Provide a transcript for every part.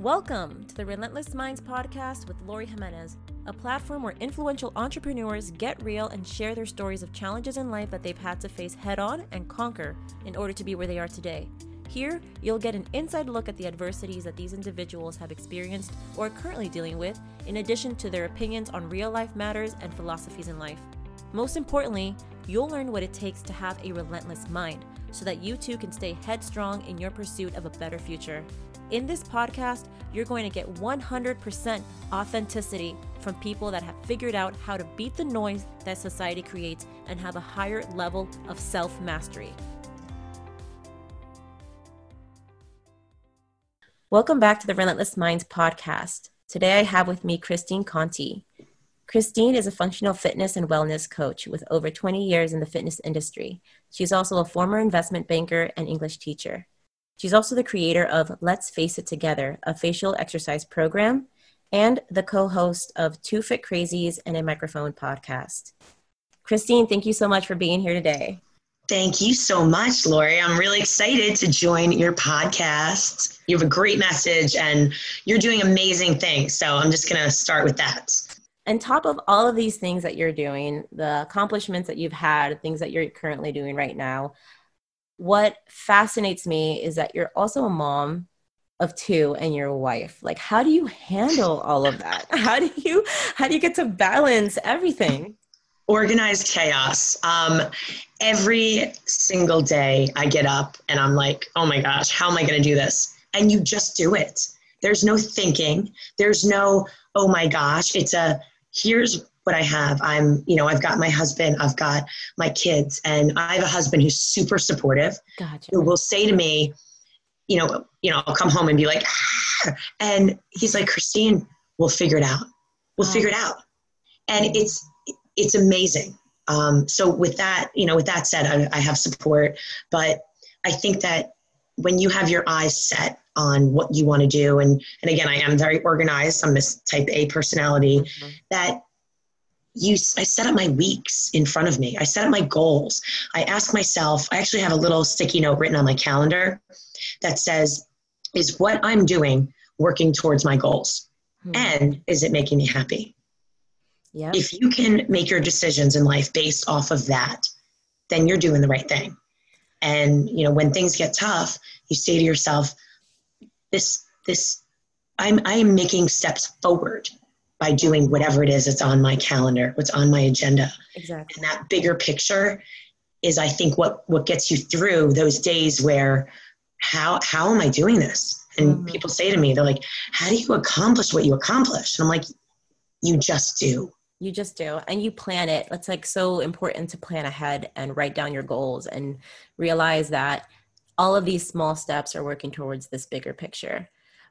Welcome to the Relentless Minds podcast with Lori Jimenez, a platform where influential entrepreneurs get real and share their stories of challenges in life that they've had to face head on and conquer in order to be where they are today. Here, you'll get an inside look at the adversities that these individuals have experienced or are currently dealing with, in addition to their opinions on real life matters and philosophies in life. Most importantly, you'll learn what it takes to have a relentless mind so that you too can stay headstrong in your pursuit of a better future. In this podcast, you're going to get 100% authenticity from people that have figured out how to beat the noise that society creates and have a higher level of self mastery. Welcome back to the Relentless Minds podcast. Today I have with me Christine Conti. Christine is a functional fitness and wellness coach with over 20 years in the fitness industry. She's also a former investment banker and English teacher. She's also the creator of Let's Face It Together, a facial exercise program, and the co host of Two Fit Crazies and a Microphone podcast. Christine, thank you so much for being here today. Thank you so much, Lori. I'm really excited to join your podcast. You have a great message and you're doing amazing things. So I'm just going to start with that. On top of all of these things that you're doing, the accomplishments that you've had, things that you're currently doing right now, what fascinates me is that you're also a mom of two and your wife. Like how do you handle all of that? How do you how do you get to balance everything? Organized chaos. Um, every single day i get up and i'm like oh my gosh how am i going to do this? And you just do it. There's no thinking. There's no oh my gosh it's a here's what I have. I'm, you know, I've got my husband, I've got my kids, and I have a husband who's super supportive. Gotcha. Who will say to me, you know, you know, I'll come home and be like, ah! and he's like, Christine, we'll figure it out. We'll figure it out. And it's it's amazing. Um, so with that, you know, with that said, I, I have support, but I think that when you have your eyes set on what you want to do and and again i am very organized i'm this type a personality mm-hmm. that you i set up my weeks in front of me. I set up my goals. I ask myself i actually have a little sticky note written on my calendar that says is what i'm doing working towards my goals? Hmm. and is it making me happy? Yeah. if you can make your decisions in life based off of that then you're doing the right thing. And you know when things get tough you say to yourself this this i'm i am making steps forward by doing whatever it is that's on my calendar, what's on my agenda. Exactly. And that bigger picture is I think what what gets you through those days where how how am I doing this? And mm-hmm. people say to me, they're like, How do you accomplish what you accomplish? And I'm like, You just do. You just do. And you plan it. It's like so important to plan ahead and write down your goals and realize that all of these small steps are working towards this bigger picture.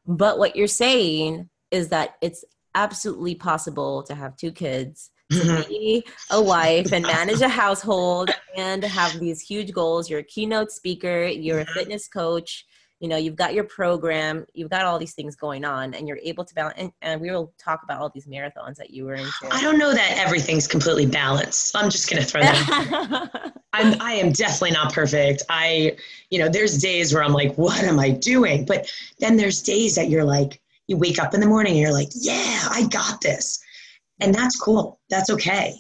But what you're saying is that it's absolutely possible to have two kids to mm-hmm. be a wife and manage a household and have these huge goals. You're a keynote speaker you're a fitness coach you know you've got your program you've got all these things going on and you're able to balance and, and, we will talk about all these marathons that you were into. I don't know that everything's completely balanced i'm just going to throw that I'm, i am definitely not perfect. I you know there's days where i'm like what am i doing? But then there's days that you're like you wake up in the morning and you're like, yeah, I got this. And that's cool. That's okay.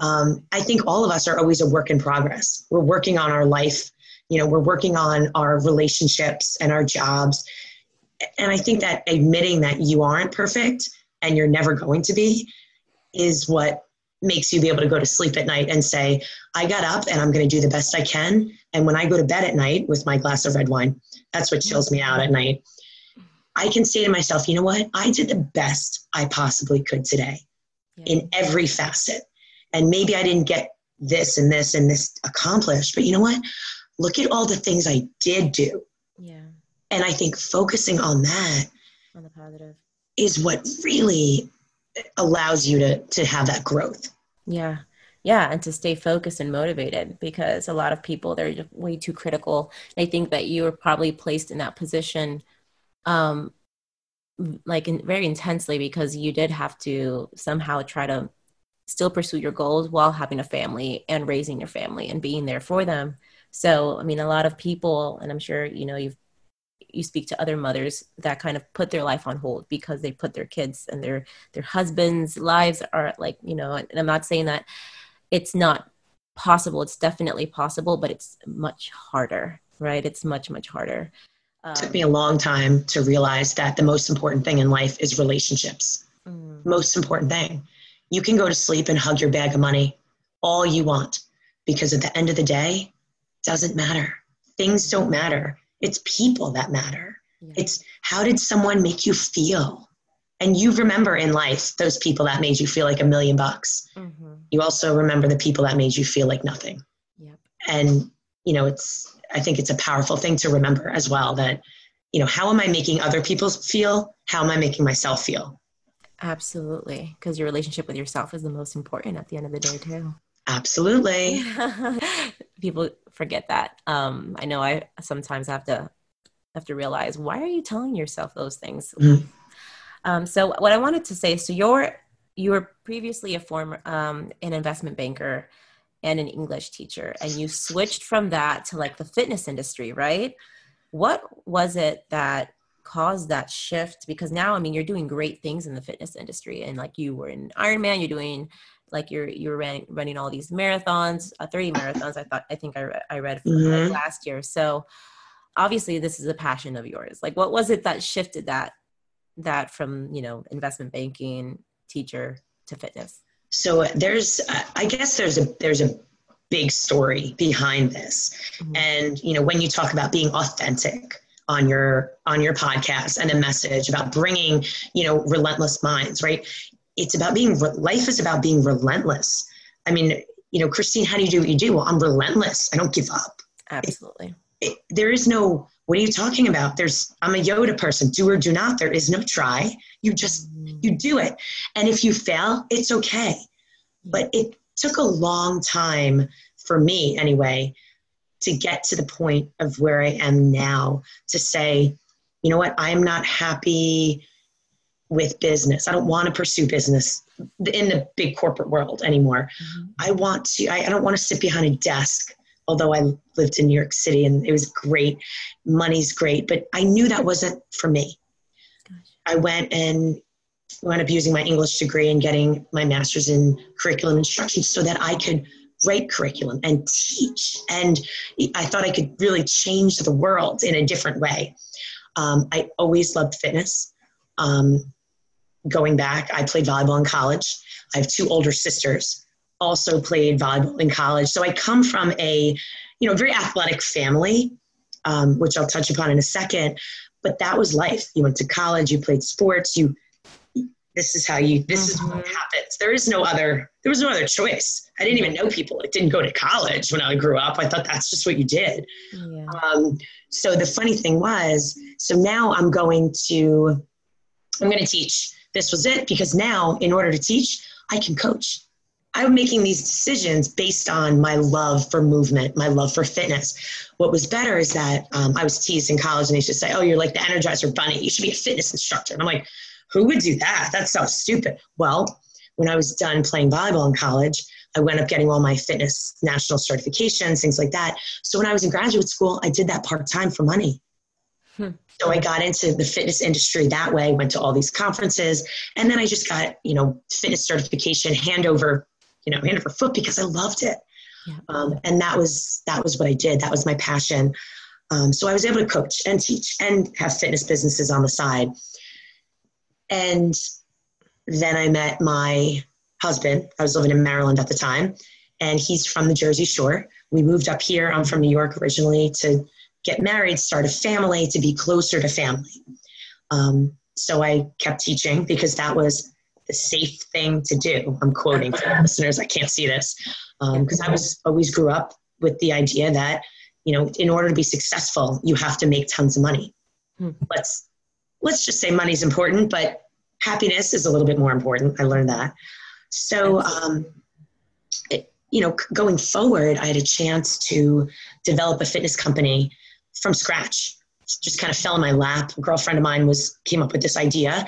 Um, I think all of us are always a work in progress. We're working on our life, you know, we're working on our relationships and our jobs. And I think that admitting that you aren't perfect and you're never going to be is what makes you be able to go to sleep at night and say, I got up and I'm going to do the best I can. And when I go to bed at night with my glass of red wine, that's what chills me out at night. I can say to myself, you know what? I did the best I possibly could today yeah. in every facet. And maybe I didn't get this and this and this accomplished, but you know what? Look at all the things I did do. Yeah. And I think focusing on that on the positive is what really allows you to to have that growth. Yeah. Yeah, and to stay focused and motivated because a lot of people they're way too critical. They think that you were probably placed in that position um, like in, very intensely because you did have to somehow try to still pursue your goals while having a family and raising your family and being there for them. So, I mean, a lot of people, and I'm sure you know you've you speak to other mothers that kind of put their life on hold because they put their kids and their their husbands lives are like you know and i'm not saying that it's not possible it's definitely possible but it's much harder right it's much much harder um, it took me a long time to realize that the most important thing in life is relationships mm. most important thing you can go to sleep and hug your bag of money all you want because at the end of the day it doesn't matter things don't matter it's people that matter yeah. it's how did someone make you feel and you remember in life those people that made you feel like a million bucks mm-hmm. you also remember the people that made you feel like nothing yep. and you know it's i think it's a powerful thing to remember as well that you know how am i making other people feel? How am i making myself feel? Absolutely. Because your relationship with yourself is the most important at the end of the day too. Absolutely. People forget that. Um, i know i sometimes have to have to realize why are you telling yourself those things? Mm-hmm. um, so what i wanted to say so you're you were previously a former um, an investment banker and an English teacher, and you switched from that to like the fitness industry, right? What was it that caused that shift? Because now, I mean, you're doing great things in the fitness industry, and like you were in Ironman, you're doing like you're you're running, running all these marathons, uh, 30 marathons. I thought I think I re- I read mm-hmm. last year. So obviously, this is a passion of yours. Like, what was it that shifted that that from you know investment banking teacher to fitness? So there's, I guess there's a there's a big story behind this, mm-hmm. and you know when you talk about being authentic on your on your podcast and a message about bringing you know relentless minds, right? It's about being life is about being relentless. I mean, you know, Christine, how do you do what you do? Well, I'm relentless. I don't give up. Absolutely. It, it, there is no what are you talking about there's i'm a yoda person do or do not there is no try you just you do it. And if you fail it's okay. But it took a long time for me anyway to get to the point of where i am now to say you know what? I'm not happy with business. I don't want to pursue business in the big corporate world anymore. Mm-hmm. i want to I, I don't want to sit behind a desk although I lived in New York City and it was great, money's great, but I knew that wasn't for me. I went and wound up using my English degree and getting my master's in curriculum instruction so that I could write curriculum and teach. And I thought I could really change the world in a different way. Um, I always loved fitness. Um, going back, I played volleyball in college. I have two older sisters also played volleyball in college. So I come from a, you know, very athletic family, um, which I'll touch upon in a second. But that was life. You went to college, you played sports, you this is how you this is what mm-hmm. happens there is no other there was no other choice i didn't even know people that didn't go to college when i grew up i thought that's just what you did yeah. um, so the funny thing was so now i'm going to i'm going to teach this was it because now in order to teach i can coach I'm making these decisions based on my love for movement, my love for fitness. What was better is that um, I was teased in college and they used to say, Oh, you're like the Energizer Bunny. You should be a fitness instructor. And I'm like, Who would do that? That's so stupid. Well, when I was done playing volleyball in college, I went up getting all my fitness national certifications, things like that. So when I was in graduate school, I did that part time for money. Hmm. So I got into the fitness industry that way, went to all these conferences, and then I just got, you know, fitness certification, hand over you know, hand over foot because I loved it. Yeah. Um, and that was that was what I did. That was my passion. Um, so I was able to coach and teach and have fitness businesses on the side. And then I met my husband. I was living in Maryland at the time, and he's from the Jersey Shore. We moved up here. I'm from New York originally to get married, start a family, to be closer to family. Um, so I kept teaching because that was the safe thing to do. I'm quoting for listeners. I can't see this because um, I was always grew up with the idea that you know in order to be successful, you have to make tons of money. Hmm. Let's let's just say money's important, but happiness is a little bit more important. I learned that. So, um, it, you know, going forward, I had a chance to develop a fitness company from scratch just kind of fell in my lap. A girlfriend of mine was came up with this idea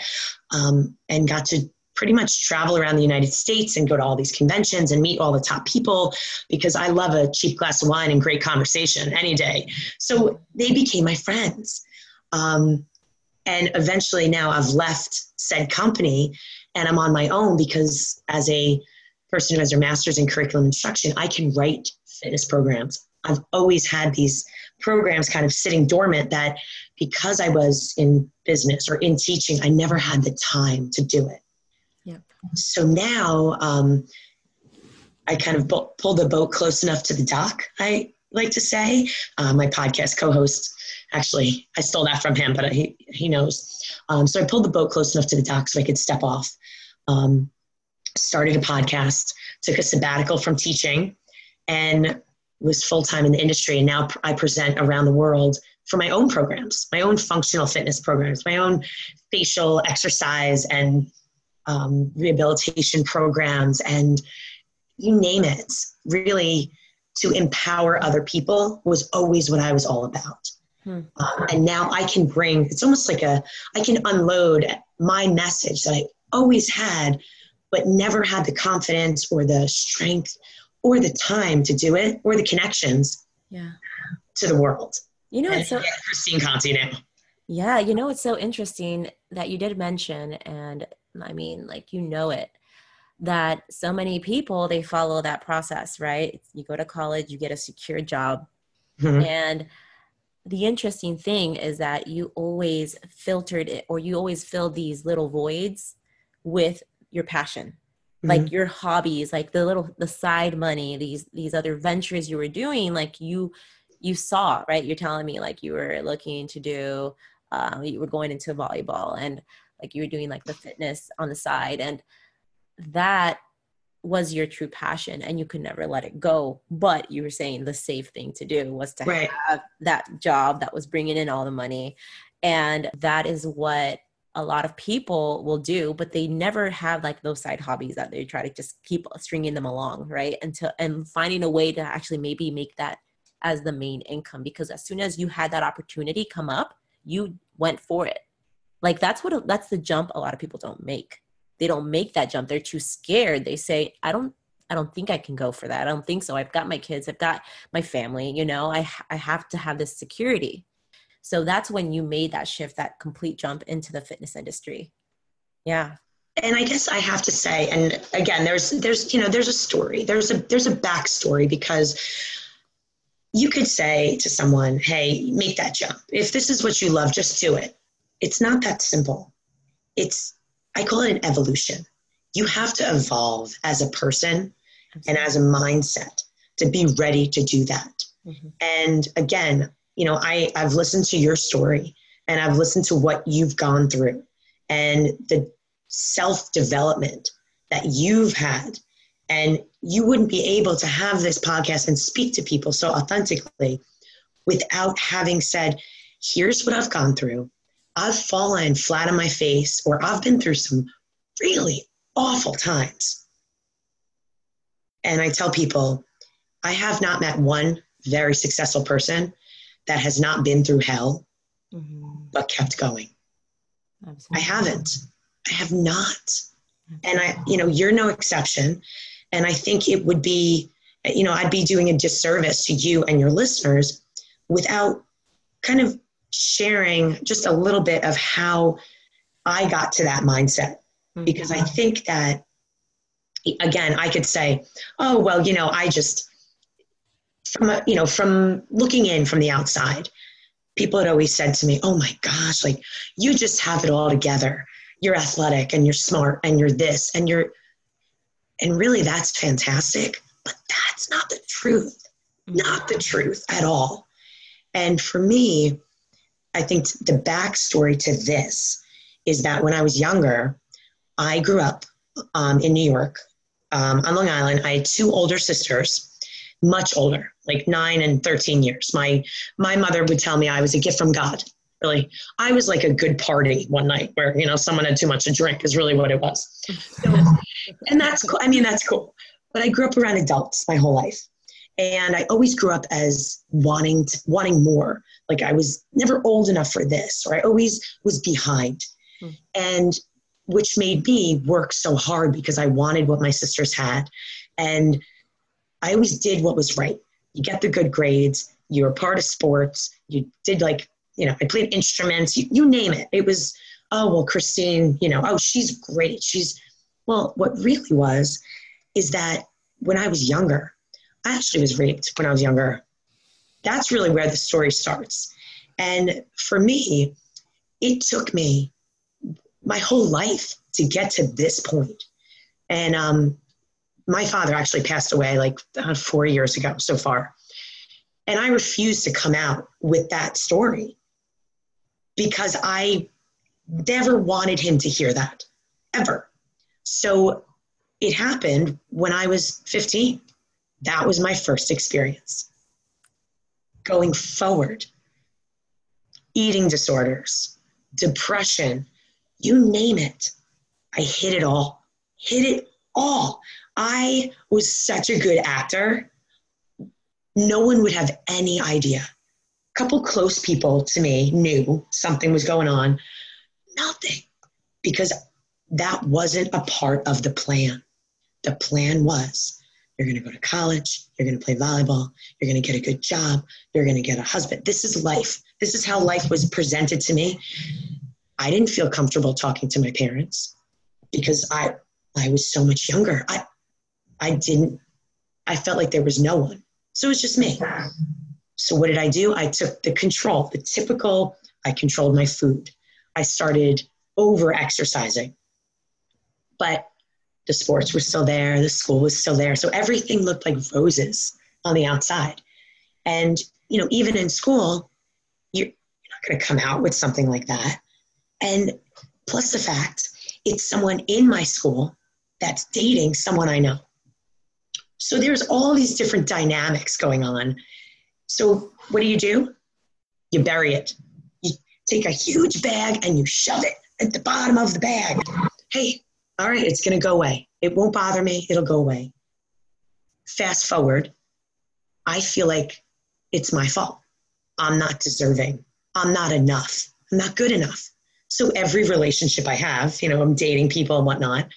um, and got to pretty much travel around the United States and go to all these conventions and meet all the top people because I love a cheap glass of wine and great conversation any day. So they became my friends. Um, and eventually now I've left said company and I'm on my own because as a person who has their master's in curriculum instruction, I can write fitness programs. I've always had these programs kind of sitting dormant that because I was in business or in teaching, I never had the time to do it. Yeah. So now um, I kind of bu- pulled the boat close enough to the dock, I like to say. Uh, my podcast co host, actually, I stole that from him, but he, he knows. Um, so I pulled the boat close enough to the dock so I could step off. Um, started a podcast, took a sabbatical from teaching, and was full time in the industry. And now I present around the world for my own programs, my own functional fitness programs, my own facial exercise and um, rehabilitation programs, and you name it. Really, to empower other people was always what I was all about. Hmm. Um, and now I can bring, it's almost like a, I can unload my message that I always had, but never had the confidence or the strength or the time to do it or the connections yeah. to the world. You know, and so Christine Conti now. Yeah, you know, it's so interesting that you did mention, and I mean, like, you know it, that so many people, they follow that process, right? You go to college, you get a secure job. Mm-hmm. And the interesting thing is that you always filtered it or you always filled these little voids with your passion like mm-hmm. your hobbies like the little the side money these these other ventures you were doing like you you saw right you're telling me like you were looking to do uh, you were going into volleyball and like you were doing like the fitness on the side and that was your true passion and you could never let it go but you were saying the safe thing to do was to right. have that job that was bringing in all the money. And that is what a lot of people will do but they never have like those side hobbies that they try to just keep stringing them along right? Until and finding a way to actually maybe make that as the main income because as soon as you had that opportunity come up you went for it. Like that's what that's the jump a lot of people don't make they don't make that jump they're too scared they say i don't i don't think i can go for that i don't think so i've got my kids i've got my family you know i i have to have this security so that's when you made that shift, that complete jump into the fitness industry. Yeah. And I guess I have to say, and again, there's there's you know there's a story, there's a there's a backstory because you could say to someone, "Hey, make that jump. If this is what you love, just do it." It's not that simple. It's I call it an evolution. You have to evolve as a person and as a mindset to be ready to do that. Mm-hmm. And again, you know, I, I've listened to your story and I've listened to what you've gone through and the self development that you've had. And you wouldn't be able to have this podcast and speak to people so authentically without having said, here's what I've gone through. I've fallen flat on my face, or I've been through some really awful times. And I tell people, I have not met one very successful person that has not been through hell mm-hmm. but kept going. Absolutely. I haven't. I have not. And I, you know, you're no exception. And I think it would be, you know, I'd be doing a disservice to you and your listeners without kind of sharing just a little bit of how I got to that mindset. Mm-hmm. Because I think that, again, I could say, oh, well, you know, I just, from a, you know from looking in from the outside people had always said to me oh my gosh like you just have it all together you're athletic and you're smart and you're this and you're and really that's fantastic but that's not the truth not the truth at all and for me i think the backstory to this is that when i was younger i grew up um, in new york um, on long island i had two older sisters much older, like nine and 13 years. My, my mother would tell me I was a gift from God. Really, I was like a good party one night where, you know, someone had too much to drink is really what it was. So, and that's cool. I mean, that's cool. But I grew up around adults my whole life. And I always grew up as wanting, to, wanting more. Like I was never old enough for this, or I always was behind. Mm. And which made me work so hard because I wanted what my sisters had. And I always did what was right. You get the good grades, you were part of sports, you did like you know, I played instruments, you, you name it. It was, oh, well, Christine, you know, oh, she's great. She's, well, what really was is that when I was younger, I actually was raped when I was younger. That's really where the story starts. And for me, it took me my whole life to get to this point. And um, my father actually passed away like uh, four years ago so far. And I refused to come out with that story because I never wanted him to hear that ever. So it happened when I was 15. That was my first experience. Going forward, eating disorders, depression, you name it. I hit it all, hit it all. I was such a good actor. No one would have any idea. A couple close people to me knew something was going on. Nothing, because that wasn't a part of the plan. The plan was you're going to go to college, you're going to play volleyball, you're going to get a good job, you're going to get a husband. This is life. This is how life was presented to me. I didn't feel comfortable talking to my parents because I I was so much younger. I I didn't I felt like there was no one. So it was just me. So what did I do? I took the control, the typical I controlled my food. I started over exercising. But the sports were still there, the school was still there. So everything looked like roses on the outside. And, you know, even in school, you're, not going to come out with something like that. And plus the fact it's someone in my school that's dating someone I know. So there's all these different dynamics going on. So what do you do? You bury it. You take a huge bag and you shove it at the bottom of the bag. Hey, all right, it's going to go away. It won't bother me. It'll go away. Fast forward, I feel like it's my fault. I'm not deserving. I'm not enough. I'm not good enough. So every relationship I have, you know, I'm dating people and whatnot,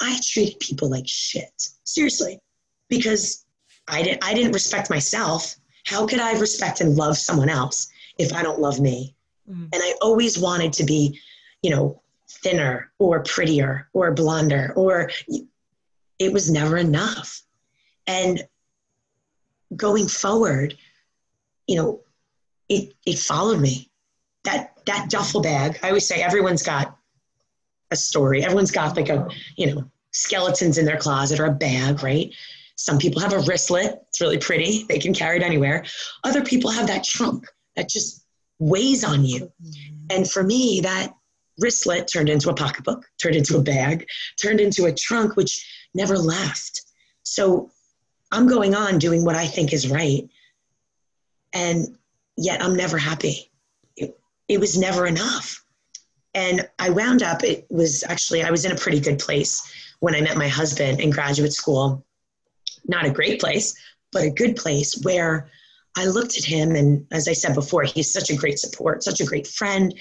I treated people like shit. Seriously. Because I didn't I didn't respect myself. How could I respect and love someone else if I don't love me? Mm-hmm. And I always wanted to be, you know, thinner or prettier or blonder or it was never enough. And going forward, you know, it it followed me. That that duffel bag i always say everyone's got a story. Everyone's got like a you know skeletons in their closet or a bag right? Some people have a wristlet. It's really pretty. They can carry it anywhere. Other people have that trunk that just weighs on you. And for me that wristlet turned into a pocketbook turned into a bag turned into a trunk which never left so i'm going on doing what i think is right and yet i'm never happy it was never enough. And I wound up, it was actually, I was in a pretty good place when I met my husband in graduate school. Not a great place, but a good place where I looked at him. And as I said before, he's such a great support, such a great friend,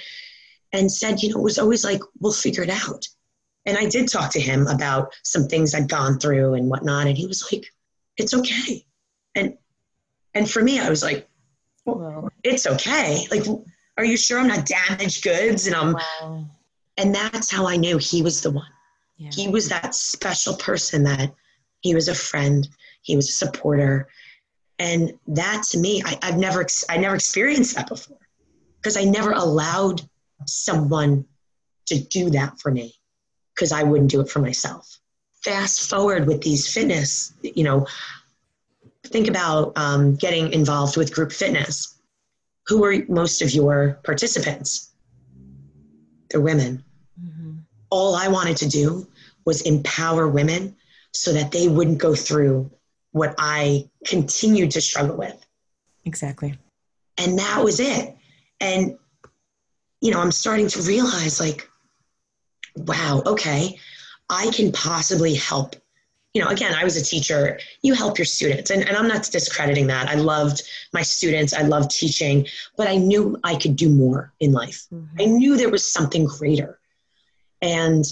and said, you know, it was always like, we'll figure it out. And I did talk to him about some things I'd gone through and whatnot. And he was like, it's okay. And, and for me, I was like, well, it's okay. Like, are you sure I'm not damaged goods? And I'm, wow. and that's how I knew he was the one. Yeah. He was that special person that he was a friend, he was a supporter. And that to me, I, I've never, I never experienced that before because I never allowed someone to do that for me because I wouldn't do it for myself. Fast forward with these fitness, you know, think about um, getting involved with group fitness who are most of your participants? They're women. Mm-hmm. All I wanted to do was empower women so that they wouldn't go through what I continued to struggle with. Exactly. And that was it. And, you know, I'm starting to realize like, wow, okay, I can possibly help you know, again, I was a teacher. You help your students, and, and I'm not discrediting that. I loved my students, I loved teaching, but I knew I could do more in life. Mm-hmm. I knew there was something greater. And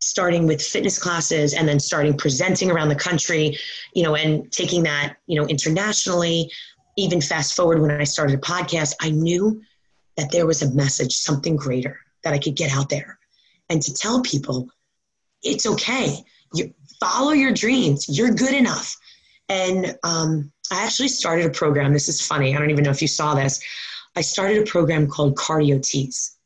starting with fitness classes and then starting presenting around the country, you know, and taking that, you know, internationally, even fast forward when I started a podcast, I knew that there was a message, something greater that I could get out there and to tell people it's okay. You follow your dreams. You're good enough. And um, I actually started a program. This is funny. I don't even know if you saw this. I started a program called Cardio Tease.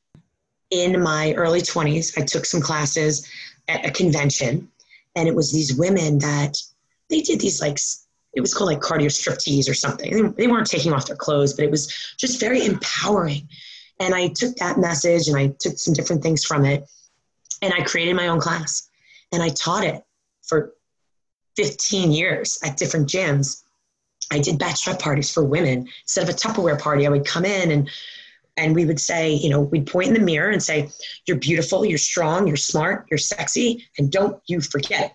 In my early 20s, I took some classes at a convention, and it was these women that they did these like it was called like cardio striptease or something. They weren't taking off their clothes, but it was just very empowering. And I took that message and I took some different things from it, and I created my own class, and I taught it for 15 years at different gyms. I did bachelorette parties for women instead of a Tupperware party. I would come in and and we would say, you know, we'd point in the mirror and say, "You're beautiful, you're strong, you're smart, you're sexy, and don't you forget it."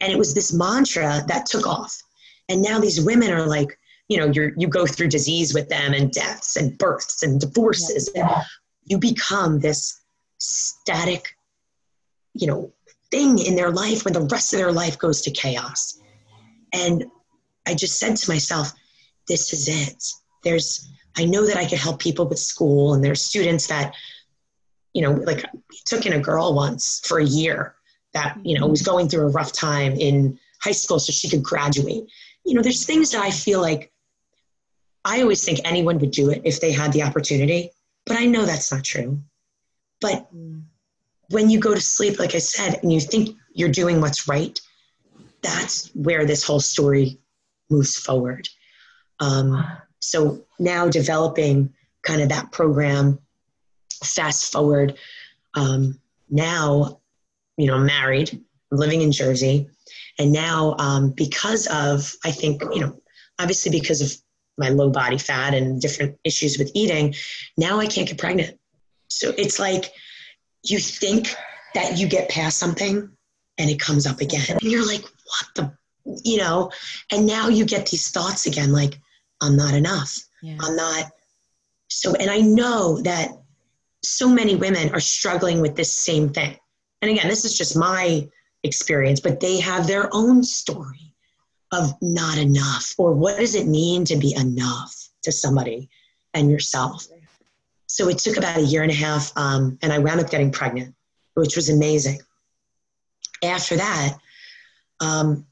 And it was this mantra that took off. And now these women are like, you know, you you go through disease with them and deaths and births and divorces, yeah. and you become this static, you know, thing in their life when the rest of their life goes to chaos. And I just said to myself, this is it. There's, I know that I could help people with school, and there's students that, you know, like took in a girl once for a year that, you know, was mm-hmm. going through a rough time in high school so she could graduate. You know, there's things that I feel like I always think anyone would do it if they had the opportunity, but I know that's not true. But when you go to sleep, like I said, and you think you're doing what's right, that's where this whole story moves forward. Um, so now developing kind of that program, fast forward. Um, now, you know, married, living in Jersey, and now um, because of I think you know, obviously because of my low body fat and different issues with eating, now I can't get pregnant. So it's like you think that you get past something and it comes up again. And you're like, what the you know, and now you get these thoughts again like, I'm not enough. Yeah. I'm not. So, and I know that so many women are struggling with this same thing. And again, this is just my experience, but they have their own story of not enough or what does it mean to be enough to somebody and yourself. So it took about a year and a half, um, and I wound up getting pregnant, which was amazing. After that, um,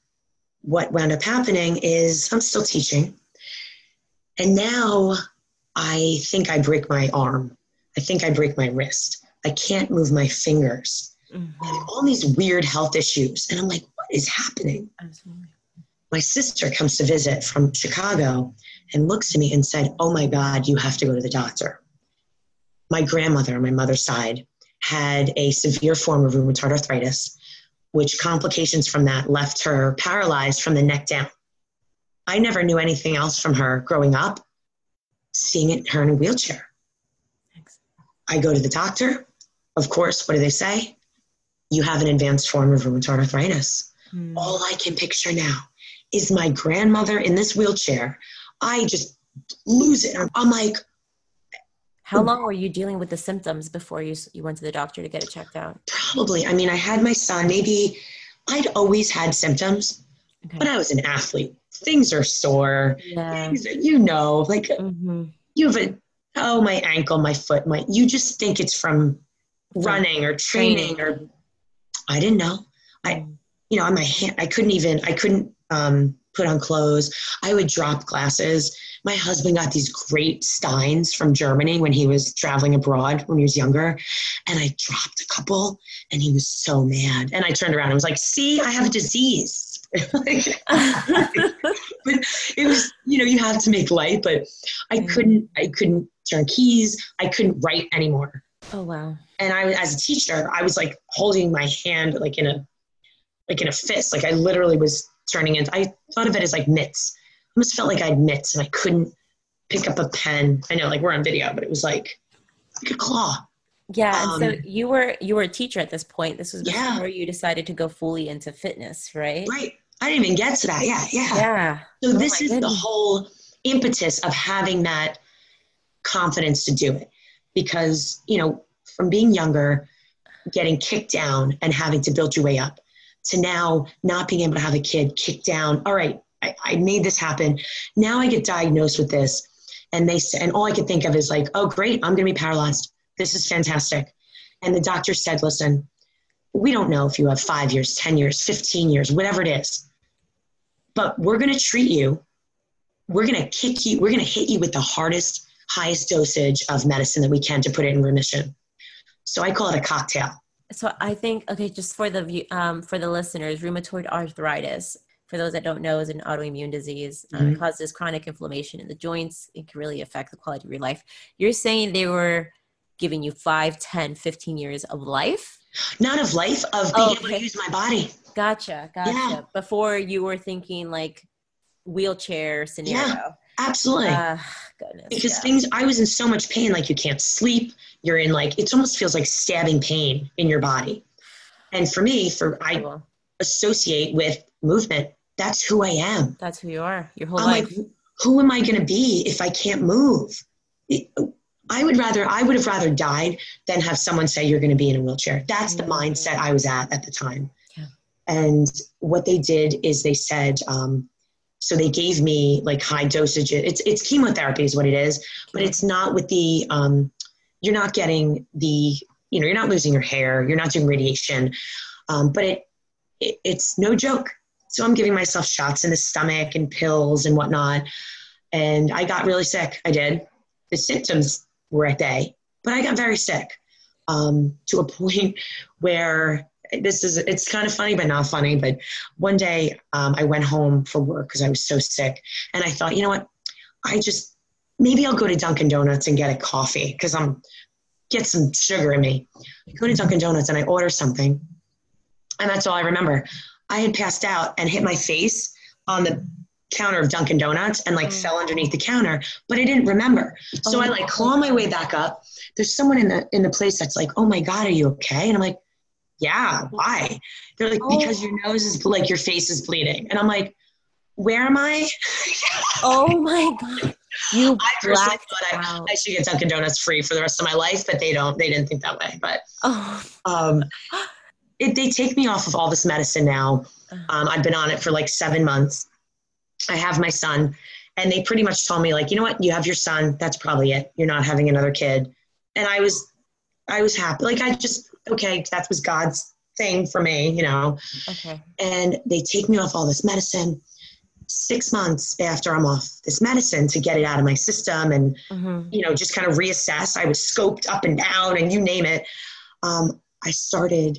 what wound up happening is I'm still teaching. And now I think I break my arm. I think I break my wrist. I can't move my fingers. Mm-hmm. all these weird health issues. And I'm like, what is happening? Absolutely. My sister comes to visit from Chicago and looks at me and said, Oh my God, you have to go to the doctor. My grandmother on my mother's side had a severe form of rheumatoid arthritis which complications from that left her paralyzed from the neck down. I never knew anything else from her growing up, seeing it, her in a wheelchair. Thanks. I go to the doctor. Of course, what do they say? You have an advanced form of rheumatoid arthritis. Hmm. All I can picture now is my grandmother in this wheelchair. I just lose it. I'm like, how long were you dealing with the symptoms before you you went to the doctor to get it checked out? Probably. I mean, I had my son. Maybe I'd always had symptoms, okay. but I was an athlete. Things are sore. Yeah. Things are, you know, like mm-hmm. you have a oh my ankle, my foot, my. You just think it's from running or training, training. or I didn't know. I mm. you know on my hand I couldn't even I couldn't um, put on clothes. I would drop glasses my husband got these great steins from Germany when he was traveling abroad when he was younger. And I dropped a couple and he was so mad. And I turned around and was like, see, I have a disease. but it was, you know, you have to make light, but I mm. couldn't, I couldn't turn keys. I couldn't write anymore. Oh, wow. And I, as a teacher, I was like holding my hand like in a, like in a fist. Like I literally was turning into, I thought of it as like mitts I almost felt like I had mitts and I couldn't pick up a pen. I know, like we're on video, but it was like like a claw. Yeah, um, and so you were you were a teacher at this point. This was before yeah. you decided to go fully into fitness, right? Right. I didn't even get to that. Yeah, yeah. Yeah. So oh this is goodness. the whole impetus of having that confidence to do it. Because, you know, from being younger, getting kicked down and having to build your way up to now not being able to have a kid kicked down. All right, I, I made this happen. Now I get diagnosed with this. And they and all I could think of is like, oh, great, I'm to be paralyzed. This is fantastic. And the doctor said, listen, we don't know if you have five years, 10 years, 15 years, whatever it is, but we're going to treat you. We're going to kick you. We're going to hit you with the hardest, highest dosage of medicine that we can to put it in remission. So I call it a cocktail. So I think okay, just for the um, for the listeners, rheumatoid arthritis for those that don't know, is an autoimmune disease. Um, mm-hmm. It causes chronic inflammation in the joints. It can really affect the quality of your life. You're saying they were giving you 5, 10, 15 years of life? Not of life, of being oh, able to use my body. Gotcha, gotcha. Yeah. Before you were thinking like wheelchair scenario. Yeah, absolutely. Uh, goodness, because yeah. things, I was in so much pain, like you can't sleep. You're in like, it almost feels like stabbing pain in your body. And for me, for I associate with movement that's who I am. That's who you are. Your whole I'm life. Like, who am I going to be if I can't move? I would rather, I would have rather died than have someone say you're going to be in a wheelchair. That's the mm-hmm. mindset I was at at the time. Yeah. And what they did is they said, um, so they gave me like high dosage. It's it's chemotherapy is what it is, but it's not with the. Um, you're not getting the. You know, you're not losing your hair. You're not doing radiation, um, but it, it it's no joke. So I'm giving myself shots in the stomach and pills and whatnot. And I got really sick. I did. The symptoms were at day, but I got very sick um, to a point where this is it's kind of funny but not funny but one day um, i went home for work because i was so sick and i thought you know what i just maybe i'll go to dunkin donuts and get a coffee because i'm get some sugar in me I go to dunkin donuts and i order something and that's all i remember I had passed out and hit my face on the counter of Dunkin' Donuts and like mm. fell underneath the counter, but I didn't remember. So oh, I like claw my way back up. There's someone in the in the place that's like, "Oh my god, are you okay?" And I'm like, "Yeah, why?" They're like, oh. "Because your nose is like your face is bleeding." And I'm like, "Where am I?" oh my god. You I personally thought I, I, should get Dunkin' Donuts free for the rest of my life, but they don't. They didn't think that way. But oh. um, it, they take me off of all this medicine now. Uh-huh. Um, I've been on it for like seven months. I have my son, and they pretty much told me like, you know what, you have your son. That's probably it. You're not having another kid. And I was, I was happy. Like I just okay, that was God's thing for me, you know. Okay. And they take me off all this medicine. Six months after I'm off this medicine to get it out of my system and mm-hmm. you know just kind of reassess. I was scoped up and down and you name it. Um, I started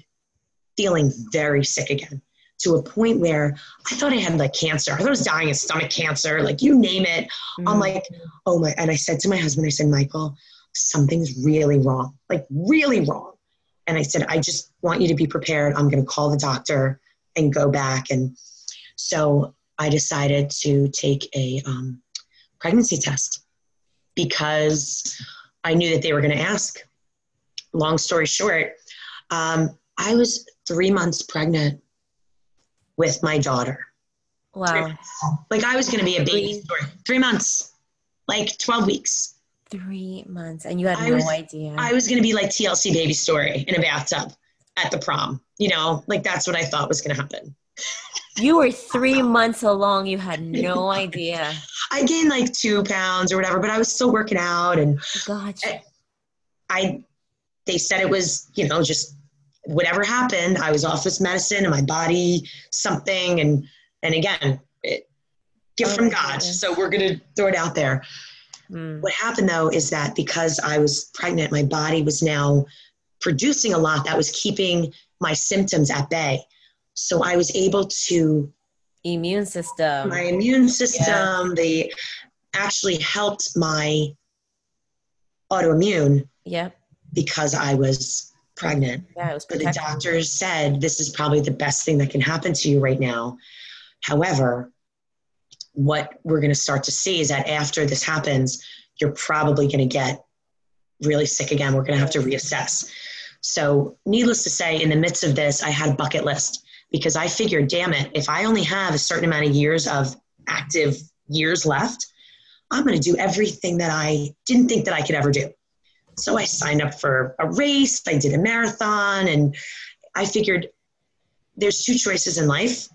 feeling very sick again to a point where I thought I had like cancer. I thought I was dying of stomach cancer, like you name it. Mm-hmm. I'm like, oh my, and I said to my husband, I said, Michael, something's really wrong, like really wrong. And I said, I just want you to be prepared. I'm going to call the doctor and go back. And so I decided to take a um, pregnancy test because I knew that they were going to ask. Long story short, um, I was three months pregnant with my daughter. Wow. Like I was going to be a baby. Three months, like 12 weeks. Three months. And you had I no was, idea. I was going to be like TLC baby story in a bathtub at the prom. You know, like that's what I thought was going to happen. you were three months along. You had no idea. I gained like two pounds or whatever, but I was still working out and gotcha. I, I they said it was, you know, just whatever happened, I was off this medicine and my body something. And, and again, it, gift oh, from God. So we're going to throw it out there. Mm. What happened though is that because I was pregnant, my body was now producing a lot that was keeping my symptoms at bay. So I was able to immune system. My immune system, yeah. they actually helped my autoimmune. Yeah. Because I was pregnant. Yeah, it was but the doctors said this is probably the best thing that can happen to you right now. However, what we're going to start to see is that after this happens, you're probably going to get really sick again. We're going to have to reassess. So, needless to say, in the midst of this, I had a bucket list because I figured, damn it, if I only have a certain amount of years of active years left, I'm going to do everything that I didn't think that I could ever do. So I signed up for a race, I did a marathon, and I figured there's two choices in life.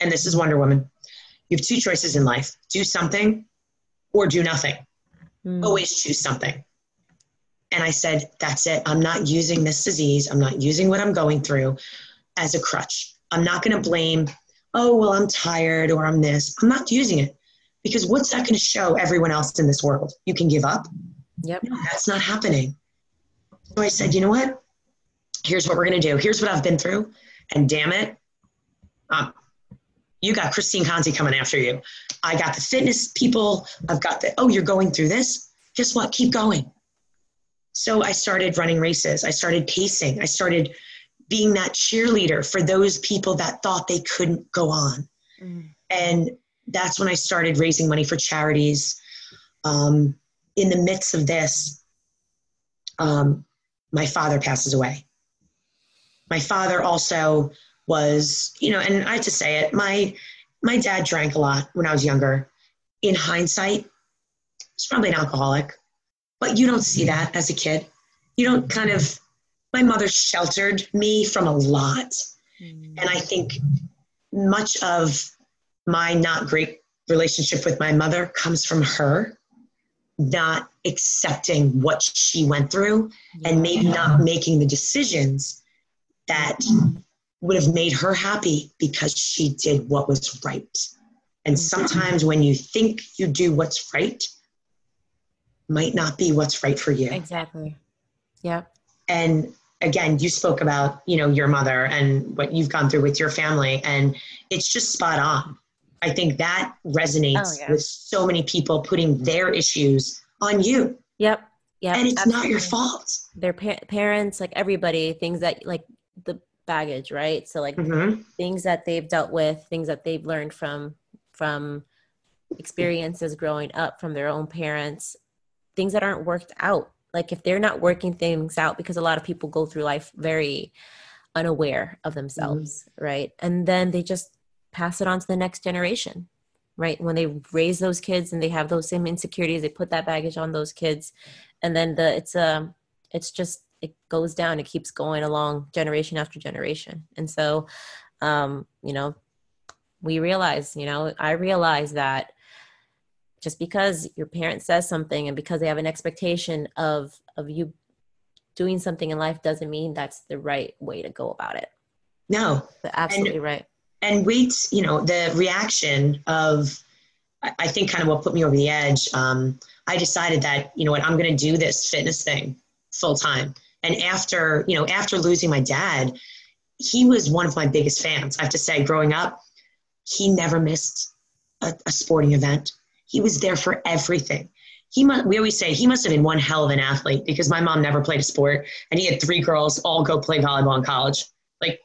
And this is Wonder Woman. You have two choices in life do something or do nothing. Mm. Always choose something. And I said, that's it. I'm not using this disease. I'm not using what I'm going through as a crutch. I'm not going to blame, oh, well, I'm tired or I'm this. I'm not using it because what's that going to show everyone else in this world? You can give up. Yep. No, that's not happening. So I said, you know what? Here's what we're going to do. Here's what I've been through. And damn it, um, you got Christine Conti coming after you. I got the fitness people. I've got the, oh, you're going through this? Guess what? Keep going. So I started running races. I started pacing. I started being that cheerleader for those people that thought they couldn't go on. Mm. And that's when I started raising money for charities. Um, in the midst of this, um, my father passes away. My father also was, you know, and I have to say it, my my dad drank a lot when I was younger. In hindsight, he's probably an alcoholic, but you don't see that as a kid. You don't kind of my mother sheltered me from a lot. Mm. And I think much of my not great relationship with my mother comes from her not accepting what she went through and maybe not making the decisions that would have made her happy because she did what was right. And mm-hmm. sometimes when you think you do what's right, might not be what's right for you. Exactly. Yep. And again, you spoke about, you know, your mother and what you've gone through with your family and it's just spot on. I think that resonates Oh, yeah. with so many people putting their issues on you. Yep. Yep. and it's not your fault. Their pa- parents, like everybody, things that like the baggage, right? So like Mhm. things that they've dealt with, things that they've learned from from experiences growing up from their own parents, things that aren't worked out. Like if they're not working things out, because a lot of people go through life very unaware of themselves, right? And then they just pass it on to the next generation, right? When they raise those kids and they have those same insecurities, they put that baggage on those kids, and then the it's a it's just it goes down. It keeps going along generation after generation, and so um, you know, we realize, you know, I realize that just because your parent says something and because they have an expectation of of you doing something in life doesn't mean that's the right way to go about it. No. But absolutely right. And wait, you know, the reaction of, I I think kind of what put me over the edge. Um, I decided that, you know what, I'm going to do this fitness thing full time. And after, you know, after losing my dad, he was one of my biggest fans. I have to say, growing up, he never missed a, a sporting event. He was there for everything. He we always say he must have been one hell of an athlete because my mom never played a sport and he had three girls all go play volleyball in college. Like,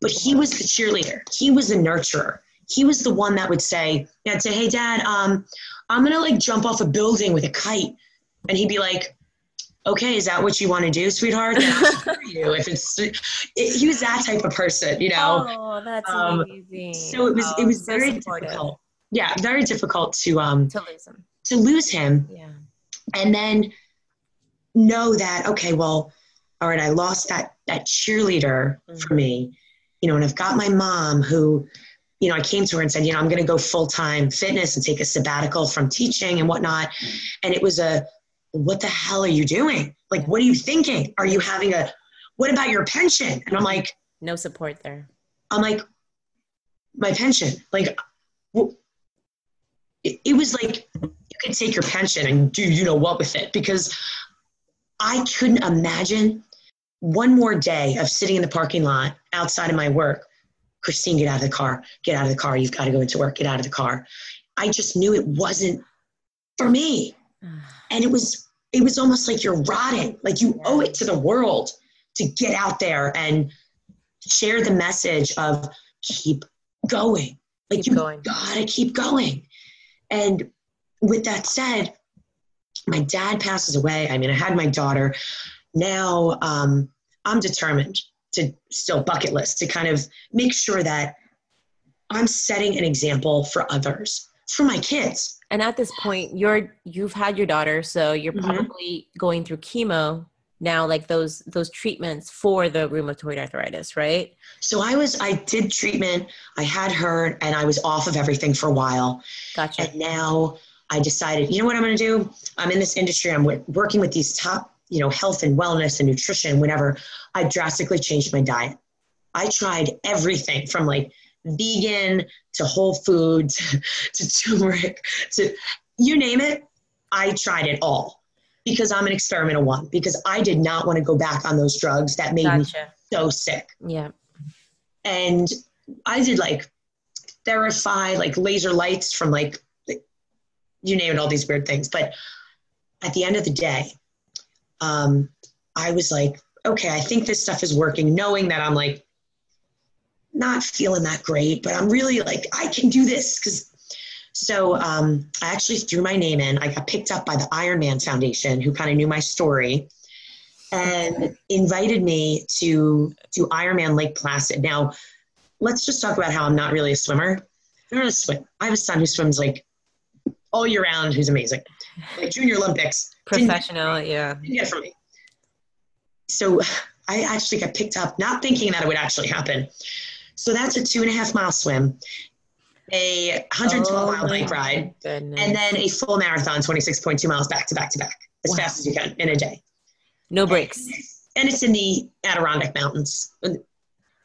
but he was the cheerleader. He was the nurturer. He was the one that would say, yeah, say, hey dad, um, I'm gonna like jump off a building with a kite. And he'd be like, okay, is that what you want to do, sweetheart? You. If it's, it, he was that type of person, you know? Oh, that's Um, amazing. so it was Oh, it was so very supportive. difficult yeah very difficult to um to lose him. to lose him Yeah. and then know that okay well all right i lost that that cheerleader for me you know and i've got my mom who you know i came to her and said you know i'm going to go full-time fitness and take a sabbatical from teaching and whatnot and it was a what the hell are you doing like what are you thinking are you having a what about your pension and i'm like No support there. I'm like, my pension, like, w- it, it was like you could take your pension and do you know what with it because I couldn't imagine one more day of sitting in the parking lot outside of my work. Christine, get out of the car. Get out of the car. You've got to go into work. Get out of the car. I just knew it wasn't for me, and it was it was almost like you're rotting. Like you owe it to the world to get out there and share the message of keep going. Like Keep you going. gotta keep going. And with that said, my dad passes away. I mean, I had my daughter. Now um, I'm determined to still bucket list to kind of make sure that I'm setting an example for others, for my kids. And at this point, you're you've had your daughter, so you're Mhm. probably going through chemo now, like those those treatments for the rheumatoid arthritis, right? So I was, I did treatment. I had her, and I was off of everything for a while. Gotcha. And now I decided, you know what I'm going to do? I'm in this industry. I'm working with these top, you know, health and wellness and nutrition, whatever. I drastically changed my diet. I tried everything from like vegan to whole foods to turmeric to you name it. I tried it all because I'm an experimental one because I did not want to go back on those drugs that made gotcha. me so sick. Yeah. And I did like Therify, like laser lights from like, you name it, all these weird things. But at the end of the day, um, I was like, okay, I think this stuff is working, knowing that I'm like not feeling that great, but I'm really like, I can do this because so um, I actually threw my name in. I got picked up by the Ironman Foundation, who kind of knew my story, and invited me to do Ironman Lake Placid. Now, let's just talk about how I'm not really a swimmer. I'm not a swim. I have a son who swims like all year round, who's amazing. Like Junior Olympics. Professional, didn't, yeah. Get from me. So I actually got picked up, not thinking that it would actually happen. So that's a two and a half mile swim, a 112 oh mile bike ride, goodness. and then a full marathon, 26.2 miles back to back to back, as wow. fast as you can in a day. No breaks. And, and it's in the Adirondack Mountains.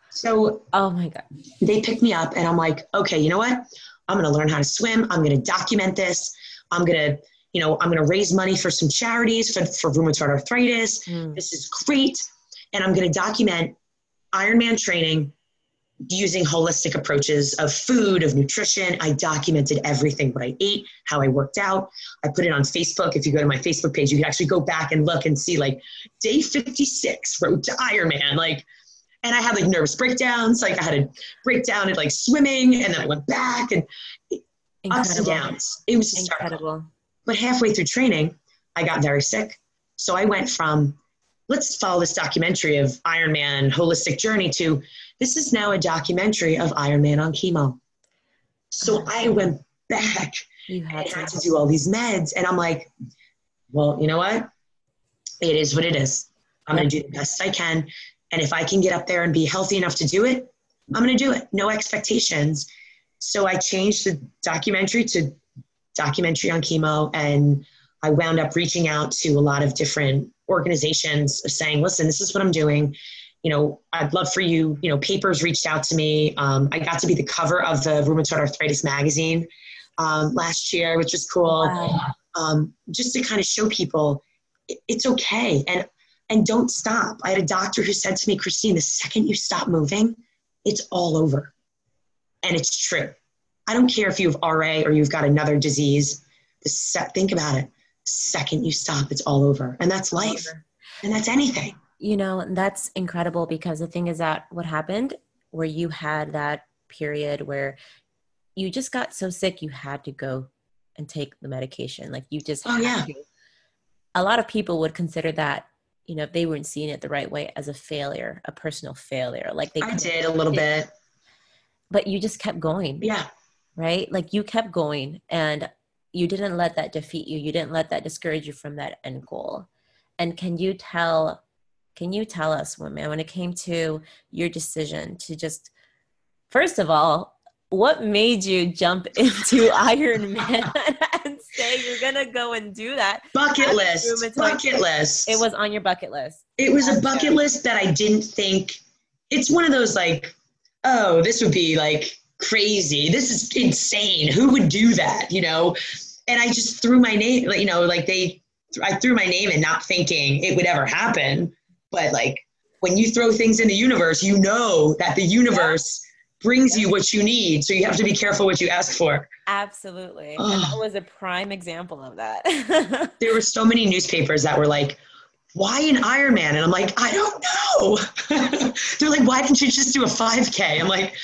So, oh my God. They picked me up, and I'm like, okay, you know what? I'm going to learn how to swim. I'm going to document this. I'm going to, you know, I'm going to raise money for some charities for, for rheumatoid arthritis. Mm. This is great. And I'm going to document Ironman training using holistic approaches of food, of nutrition. I documented everything what I ate, how I worked out. I put it on Facebook. If you go to my Facebook page, you can actually go back and look and see like day 56, road to Ironman. Like, and I had like nervous breakdowns. Like I had a breakdown at like swimming, and then I went back and Incredible. ups and downs. It was incredible. But halfway through training, I got very sick. So I went from let's follow this documentary of Ironman holistic journey to this is now a documentary of Ironman on chemo. So oh, I went back you had, had to do all these meds. And I'm like, well, you know what? It is what it is. I'm going to do the best I can. And if I can get up there and be healthy enough to do it, I'm going to do it. No expectations. So I changed the documentary to documentary on chemo. And I wound up reaching out to a lot of different organizations saying, listen, this is what I'm doing you know, I'd love for you, you know, papers reached out to me. Um, I got to be the cover of the Rheumatoid Arthritis magazine um, last year, which was cool. Wow. Um, just to kind of show people it's okay and and don't stop. I had a doctor who said to me, Christine, the second you stop moving, it's all over. And it's true. I don't care if you have RA or you've got another disease. The se- think about it. Second you stop, it's all over. And that's life. And that's anything you know that's incredible because the thing is that what happened where you had that period where you just got so sick you had to go and take the medication. Like you just oh yeah. to. a lot of people would consider that you know if they weren't seeing it the right way as a failure a personal failure. Like they i did a little bit. But you just kept going. Yeah. Right? Like you kept going and you didn't let that defeat you. You didn't let that discourage you from that end goal. And can you tell can you tell us, woman, when it came to your decision to just, first of all, what made you jump into Iron Man and say you're gonna go and do that? Bucket list. Bucket list. It was on your bucket list. It was a bucket list that I didn't think. It's one of those like, oh, this would be like crazy. This is insane. Who would do that? You know? And I just threw my name. You know, like they, I threw my name in, not thinking it would ever happen. But like when you throw things in the universe, you know that the universe yeah. brings you what you need. So you have to be careful what you ask for. Absolutely. Oh. And that was a prime example of that. there were so many newspapers that were like, why an Ironman? And I'm like, I don't know. They're like, why didn't you just do a 5K? I'm like,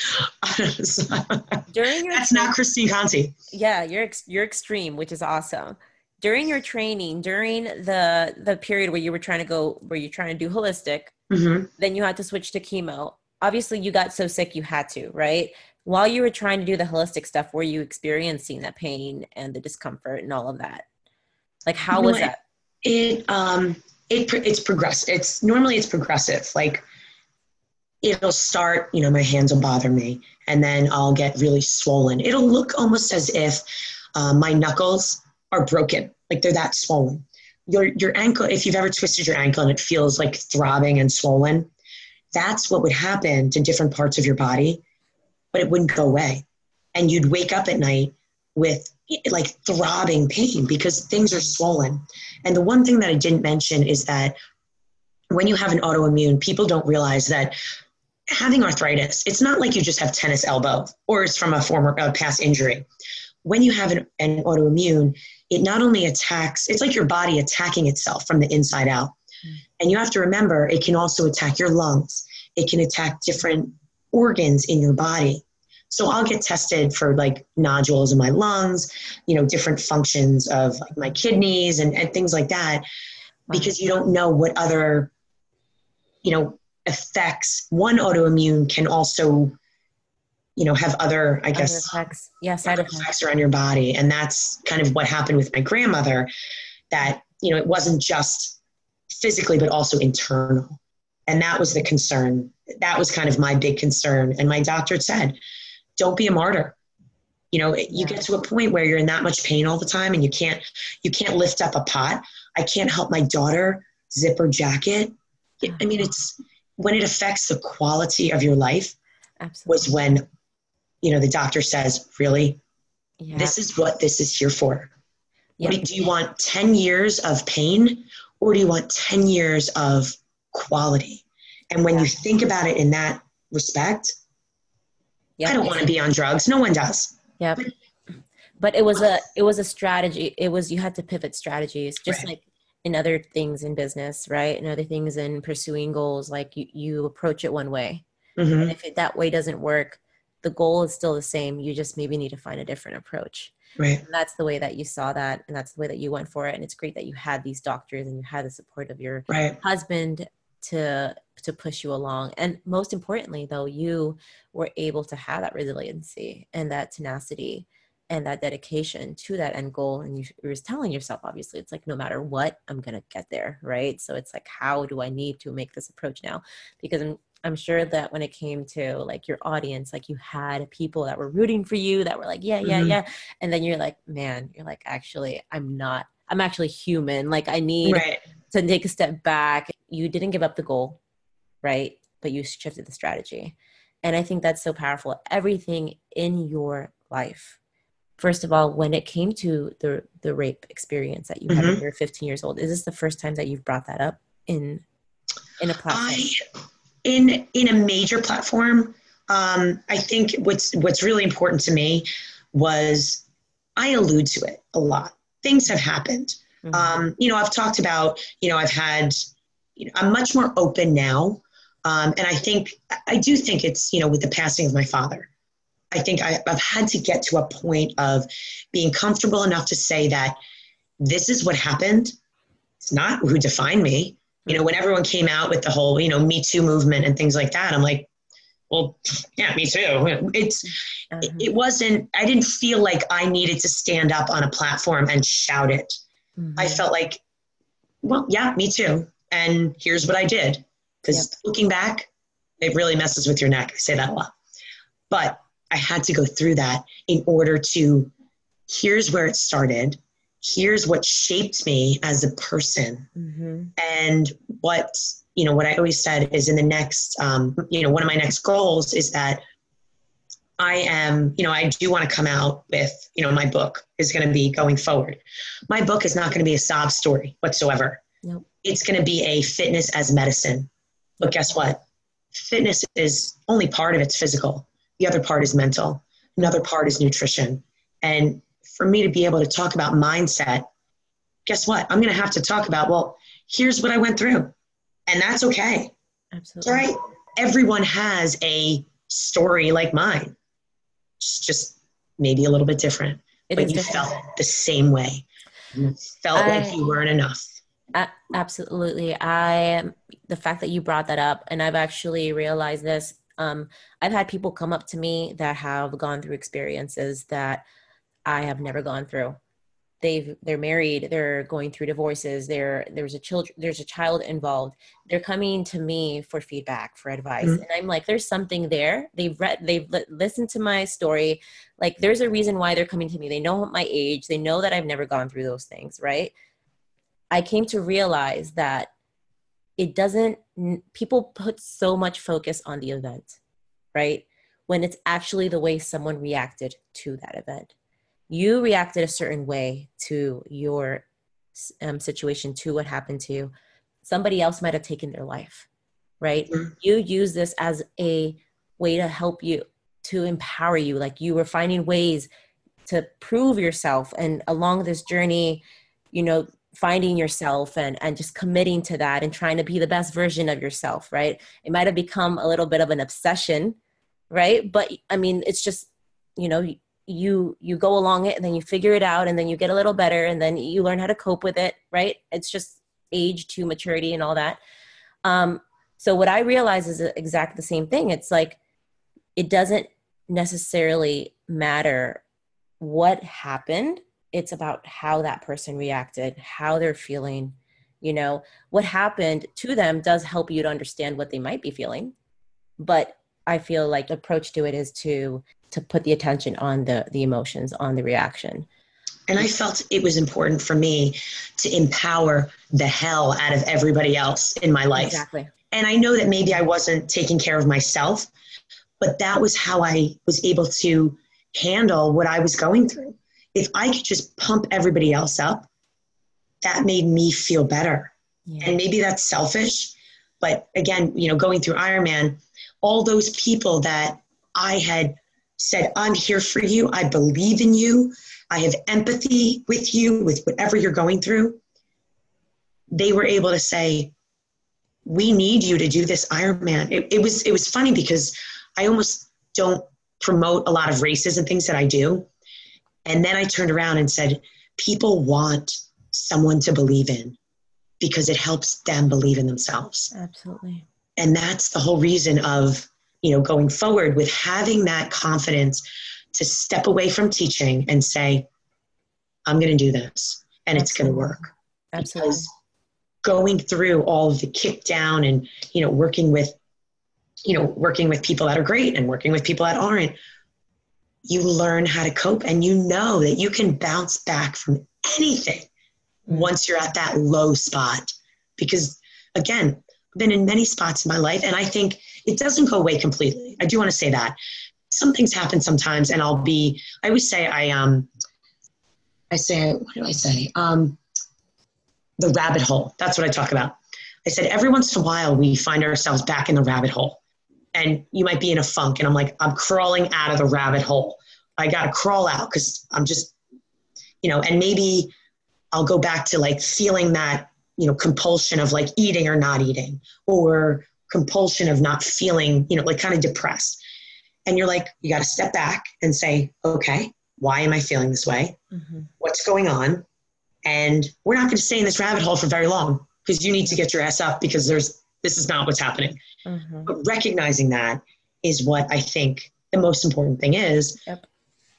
during your that's not Christine Conti. Yeah, you're ex- you're extreme, which is awesome during your training during the the period where you were trying to go where you're trying to do holistic mm-hmm. then you had to switch to chemo. Obviously you got so sick you had to right? While you were trying to do the holistic stuff were you experiencing that pain and the discomfort and all of that? Like how was that? it um it it's progressive it's normally it's progressive. Like it'll start you know my hands will bother me and then i'll get really swollen. It'll look almost as if uh, my knuckles are broken. Like they're that swollen. Your your ankle, if you've ever twisted your ankle and it feels like throbbing and swollen, that's what would happen to different parts of your body, but it wouldn't go away. And you'd wake up at night with like throbbing pain because things are swollen. And the one thing that I didn't mention is that when you have an autoimmune, people don't realize that having arthritis, it's not like you just have tennis elbow or it's from a former uh, past injury. When you have an, an autoimmune, it not only attacks, it's like your body attacking itself from the inside out. Mm. And you have to remember, it can also attack your lungs, it can attack different organs in your body. So I'll get tested for like nodules in my lungs, you know, different functions of like my kidneys and, and things like that, because you don't know what other, you know, effects. One autoimmune can also, you know, have other, I guess, effects. Yeah, side effects. effects around your body. And that's kind of what happened with my grandmother that, you know, it wasn't just physically, but also internal. And that was the concern. That was kind of my big concern. And my doctor said, don't be a martyr. You know, you get to a point where you're in that much pain all the time and you can't you can't lift up a pot. I can't help my daughter zip her jacket. I mean, uh-huh. it's when it affects the quality of your life Absolutely. was when you know the doctor says really yeah. this is what this is here for yeah. do, do you want 10 years of pain or do you want 10 years of quality and when yeah. you think about it in that respect yeah. i don't want to be on drugs no one does yeah but, but it was a it was a strategy it was you had to pivot strategies just right. like in other things in business, right? And other things in pursuing goals, like you, you approach it one way. Mm-hmm. And if it, that way doesn't work, the goal is still the same. You just maybe need to find a different approach. Right. And that's the way that you saw that. And that's the way that you went for it. And it's great that you had these doctors and you had the support of your right. husband to to push you along and most importantly though you were able to have that resiliency and that tenacity and that dedication to that end goal and you, you're telling yourself obviously it's like no matter what i'm gonna get there right so it's like how do i need to make this approach now because i'm i'm sure that when it came to like your audience like you had people that were rooting for you that were like yeah yeah mm-hmm. yeah and then you're like man you're like actually i'm not i'm actually human like i need right. to take a step back you didn't give up the goal right but you shifted the strategy and i think that's so powerful everything in your life first of all, when it came to the the rape experience that you had mm-hmm. when you were 15 years old, is this the first time that you've brought that up in in a platform? I, in in a major platform, um, I think what's what's really important to me was I allude to it a lot. Things have happened. Mm-hmm. Um, you know, I've talked about. You know, I've had. You know, I'm much more open now, um, and I think I do think it's you know with the passing of my father. I think I, I've had to get to a point of being comfortable enough to say that this is what happened. It's not who defined me. You know, when everyone came out with the whole, you know, Me Too movement and things like that, I'm like, well, yeah, me too. It's, uh-huh. it wasn't, I didn't feel like I needed to stand up on a platform and shout it. Mm-hmm. I felt like, well, yeah, me too. And here's what I did. Because yep. looking back, it really messes with your neck. I say that a lot. But I had to go through that in order to here's where it started. Here's what shaped me as a person. Mm-hmm. And what, you know, what I always said is in the next, um, you know, one of my next goals is that I am, you know, I do want to come out with, you know, my book is going to be going forward. My book is not going to be a sob story whatsoever. Nope. It's going to be a fitness as medicine. But guess what? Fitness is only part of it's physical. The other part is mental. Another part is nutrition. And for me to be able to talk about mindset, guess what? I'm going to have to talk about, well, here's what I went through. And that's okay. Absolutely. Right? Everyone has a story like mine. It's just maybe a little bit different. It but you different. felt the same way. You felt I, like you weren't enough. absolutely. I the fact that you brought that up and I've actually realized this um, I've had people come up to me that have gone through experiences that I have never gone through. they've they're married they're going through divorces there there's a child there's a child involved. They're coming to me for feedback for advice. Mm-hmm. and i'm like there's something there. They've read they've li- listened to my story. Like there's a reason why they're coming to me. They know my age. They know that i've never gone through those things right? I came to realize that it doesn't people put so much focus on the event right? When it's actually the way someone reacted to that event you reacted a certain way to your um, situation, to what happened to you. Somebody else might have taken their life, right? Mm-hmm. You use this as a way to help you, to empower you. Like you were finding ways to prove yourself. And along this journey, you know, finding yourself and and just committing to that and trying to be the best version of yourself right it might have become a little bit of an obsession right but i mean it's just you know you you go along it and then you figure it out and then you get a little better and then you learn how to cope with it right? It's just age to maturity and all that. Um, so what i realize is exactly the same thing. It's like it doesn't necessarily matter what happened. It's about how that person reacted how they're feeling you know? What happened to them does help you to understand what they might be feeling but i feel like approach to it is to to put the attention on the the emotions on the reaction. And i felt it was important for me to empower the hell out of everybody else in my life. Exactly. And i know that maybe i wasn't taking care of myself but that was how i was able to handle what i was going through. If i could just pump everybody else up that made me feel better. Yeah. and maybe that's selfish but again you know going through ironman all those people that i had said, I'm here for you. I believe in you. I have empathy with you, with whatever you're going through. They were able to say, we need you to do this Ironman. It, it was it was funny because I almost don't promote a lot of races and things that I do. And then I turned around and said, people want someone to believe in because it helps them believe in themselves. Absolutely. And that's the whole reason of you know going forward with having that confidence to step away from teaching and say i'm going to do this and Absolutely. it's going to work Absolutely. Because going through all of the kick down and you know working with you know working with people that are great and working with people that aren't you learn how to cope and you know that you can bounce back from anything mm-hmm. once you're at that low spot because again i've been in many spots in my life and i think it doesn't go away completely. I do want to say that. Some things happen sometimes, and I'll be, I always say, I, um, I say, what do I say? Um, the rabbit hole. That's what I talk about. I said, every once in a while, we find ourselves back in the rabbit hole. And you might be in a funk, and I'm like, I'm crawling out of the rabbit hole. I got to crawl out because I'm just, you know, and maybe I'll go back to like feeling that, you know, compulsion of like eating or not eating, or compulsion of not feeling, you know, like kind of depressed. And you're like, you got to step back and say, okay, why am I feeling this way? Mm-hmm. What's going on? And we're not going to stay in this rabbit hole for very long because you need to get your ass up because there's this is not what's happening. Mm-hmm. But recognizing that is what I think the most important thing is yep.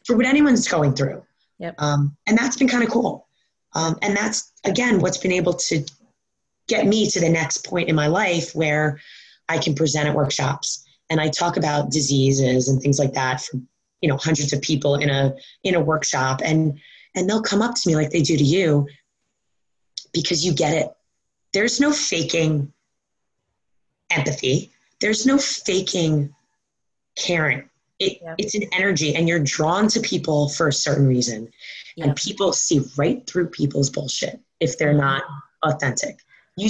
for what anyone's going through. Yep. Um, and that's been kind of cool. Um, and that's again what's been able to get me to the next point in my life where I can present at workshops and I talk about diseases and things like that for you know hundreds of people in a in a workshop and and they'll come up to me like they do to you because you get it. There's no faking empathy. There's no faking caring. It, yeah. It's an energy, and you're drawn to people for a certain reason. Yeah. And people see right through people's bullshit if they're mm-hmm. not authentic. You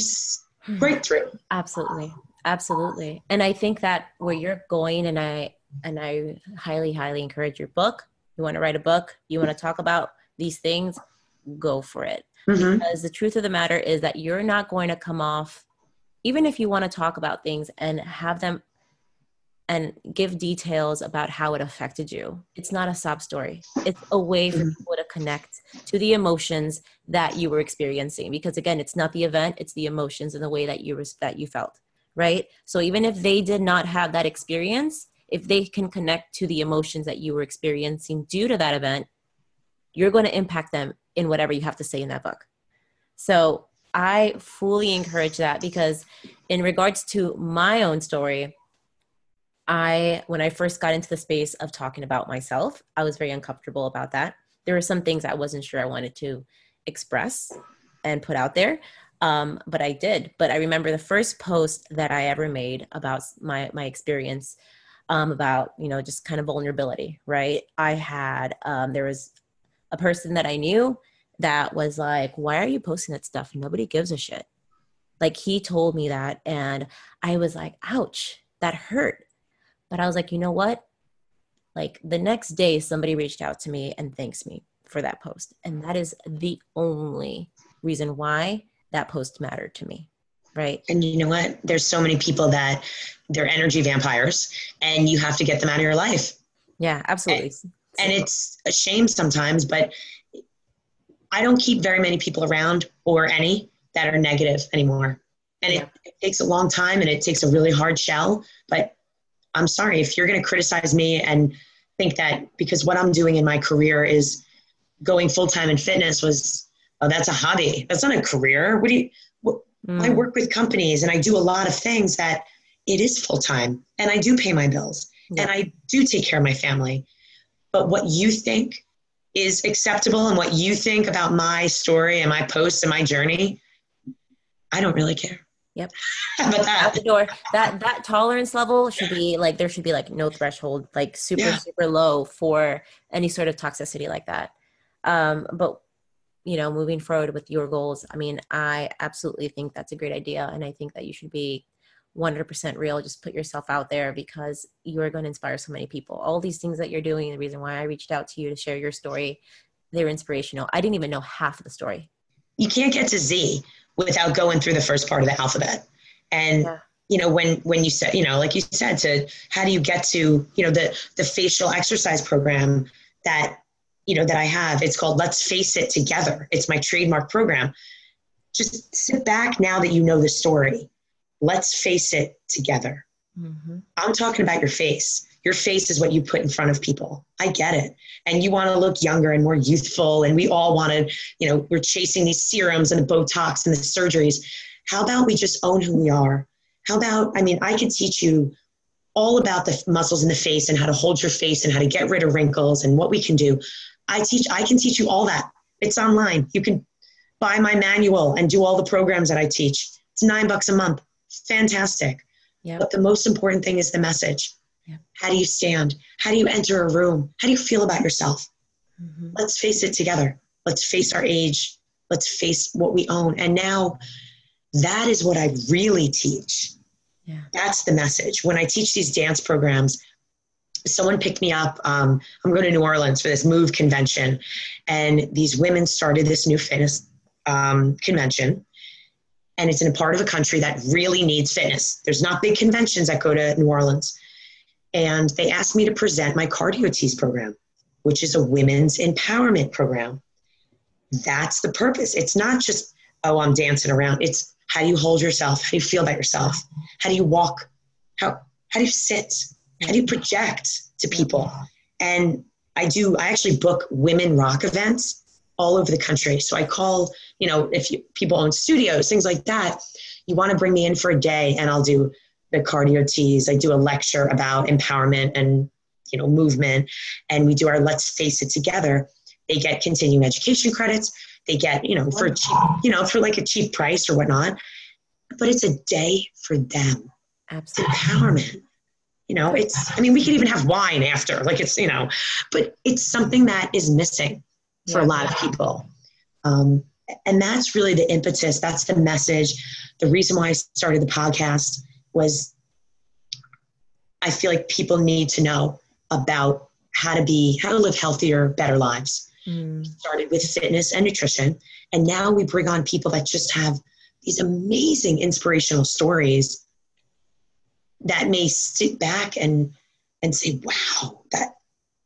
right through. Absolutely absolutely and i think that where you're going and i and i highly highly encourage your book you want to write a book you want to talk about these things go for it mm-hmm. because the truth of the matter is that you're not going to come off even if you want to talk about things and have them and give details about how it affected you. It's not a sob story. It's a way for mm-hmm. people to connect to the emotions that you were experiencing because again, it's not the event, it's the emotions and the way that you that you felt right? So even if they did not have that experience, if they can connect to the emotions that you were experiencing due to that event, you're going to impact them in whatever you have to say in that book. So I fully encourage that because, in regards to my own story, I, when I first got into the space of talking about myself, I was very uncomfortable about that. There were some things I wasn't sure I wanted to express and put out there. Um, but I did. But I remember the first post that I ever made about my my experience um, about you know just kind of vulnerability. Right? I had um, there was a person that I knew that was like, "Why are you posting that stuff? Nobody gives a shit." Like he told me that, and I was like, "Ouch, that hurt." But I was like, you know what? Like the next day, somebody reached out to me and thanks me for that post, and that is the only reason why that post mattered to me right? And you know what? There's so many people that they're energy vampires and you have to get them out of your life. Yeah absolutely. And, and it's a shame sometimes but i don't keep very many people around or any that are negative anymore. And yeah. it, it takes a long time and it takes a really hard shell but i'm sorry if you're going to criticize me and think that because what i'm doing in my career is going full-time in fitness was oh, that's a hobby. That's not a career. What do you, what, mm. I work with companies and I do a lot of things that it is full time and I do pay my bills yeah. and I do take care of my family. But what you think is acceptable and what you think about my story and my posts and my journey, I don't really care. Yep. that? Out the door. That that tolerance level should be like there should be like no threshold, like super yeah. super low for any sort of toxicity like that. Um, but you know moving forward with your goals i mean i absolutely think that's a great idea and i think that you should be 100% real. Just put yourself out there because you are going to inspire so many people. All these things that you're doing the reason why i reached out to you to share your story they're inspirational. I didn't even know half of the story. You can't get to z without going through the first part of the alphabet. And yeah. you know when when you said you know like you said to how do you get to you know the the facial exercise program that you know that I have. It's called Let's Face It Together. It's my trademark program. Just sit back now that you know the story. Let's face it together. Mm-hmm. I'm talking about your face. Your face is what you put in front of people. I get it. And you want to look younger and more youthful. And we all want to, you know, we're chasing these serums and the Botox and the surgeries. How about we just own who we are? How about, I mean, I could teach you all about the muscles in the face and how to hold your face and how to get rid of wrinkles and what we can do. I teach, I can teach you all that. It's online. You can buy my manual and do all the programs that I teach. It's nine bucks a month. Fantastic. Yep. But the most important thing is the message. Yep. How do you stand? How do you enter a room? How do you feel about yourself? Mm-hmm. Let's face it together. Let's face our age. Let's face what we own. And now that is what I really teach. Yeah. That's the message. When I teach these dance programs, someone picked me up. Um, I'm going to New Orleans for this Move convention, and these women started this new fitness um, convention. And it's in a part of a country that really needs fitness. There's not big conventions that go to New Orleans. And they asked me to present my Cardio Tease program, which is a women's empowerment program. That's the purpose. It's not just, oh, I'm dancing around. It's how do you hold yourself? How do you feel about yourself? How do you walk? How, how do you sit? How do you project to people? And I do, I actually book women rock events all over the country. So I call, you know, if you, people own studios, things like that, you want to bring me in for a day and I'll do the cardio tease. I do a lecture about empowerment and, you know, movement. And we do our Let's Face It Together. They get continuing education credits. They get, you know, for cheap, you know, for like a cheap price or whatnot. But it's a day for them. Absolutely. It's empowerment you know it's i mean we could even have wine after like it's you know but it's something that is missing for yeah. a lot of people um, and that's really the impetus that's the message the reason why i started the podcast was i feel like people need to know about how to be how to live healthier better lives mm. started with fitness and nutrition and now we bring on people that just have these amazing inspirational stories that may sit back and and say, wow, that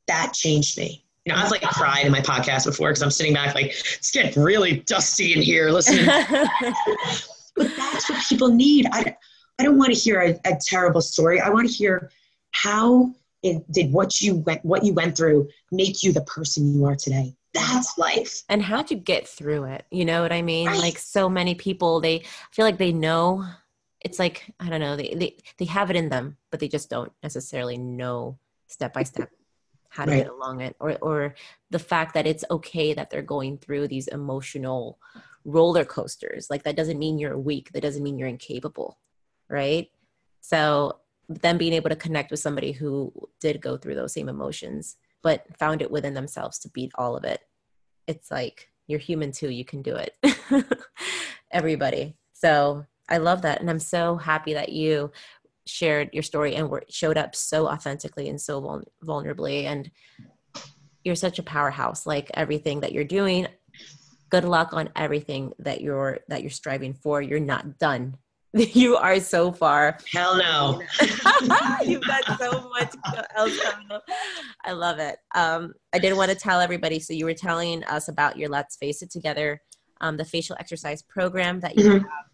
that changed me. You know, I've like cried in my podcast before because I'm sitting back like it's getting really dusty in here listening. but that's what people need. I I don't want to hear a, a terrible story. I want to hear how it did what you went what you went through make you the person you are today. that's life. And how'd you get through it? You know what I mean? Right. Like so many people, they feel like they know. It's like I don't know. They they they have it in them, but they just don't necessarily know step by step how to right. get along it, or or the fact that it's okay that they're going through these emotional roller coasters. Like that doesn't mean you're weak. That doesn't mean you're incapable, right? So them being able to connect with somebody who did go through those same emotions but found it within themselves to beat all of it it's like you're human too you can do it everybody so i love that and i'm so happy that you shared your story and were, showed up so authentically and so vul- vulnerably and you're such a powerhouse like everything that you're doing good luck on everything that you're that you're striving for you're not done you are so far. Hell no. You've got so much else coming up. I love it. Um, I did want to tell everybody. So you were telling us about your Let's Face It Together, um, the facial exercise program that you mm-hmm. have.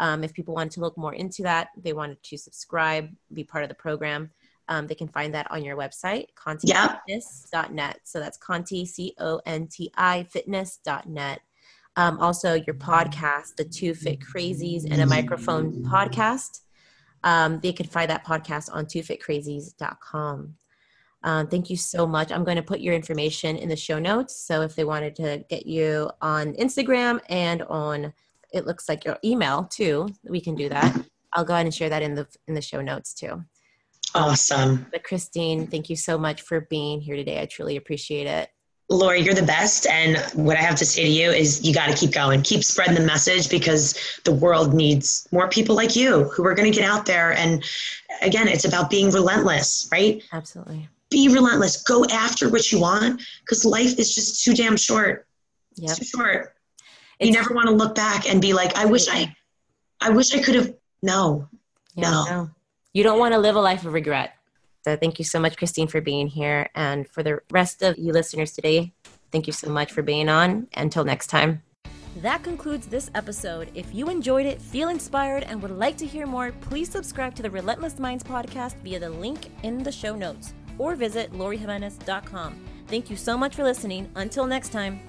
Um, if people wanted to look more into that, they wanted to subscribe, be part of the program. Um, they can find that on your website, contifitness.net. Yeah. So that's Conti, C O N T I, fitness.net. Um, also, your podcast, the Two Fit Crazies and a Microphone podcast. Um, they can find that podcast on twofitcrazies.com. Um, thank you so much. I'm going to put your information in the show notes. So if they wanted to get you on Instagram and on, it looks like your email too, we can do that. I'll go ahead and share that in the in the show notes too. Awesome. But Christine, thank you so much for being here today. I truly appreciate it. Lori, you're the best. And what I have to say to you is you got to keep going, keep spreading the message because the world needs more people like you who are going to get out there. And again, it's about being relentless, right? Absolutely. Be relentless. Go after what you want because life is just too damn short. Yep. It's too short. It's, you never want to look back and be like, I wish I, I wish I could have. No, yeah, no. no. You don't want to live a life of regret. So thank you so much, Christine, for being here. And for the rest of you listeners today, thank you so much for being on. Until next time. That concludes this episode. If you enjoyed it, feel inspired, and would like to hear more, please subscribe to the Relentless Minds podcast via the link in the show notes or visit lorijimenez.com. Thank you so much for listening. Until next time.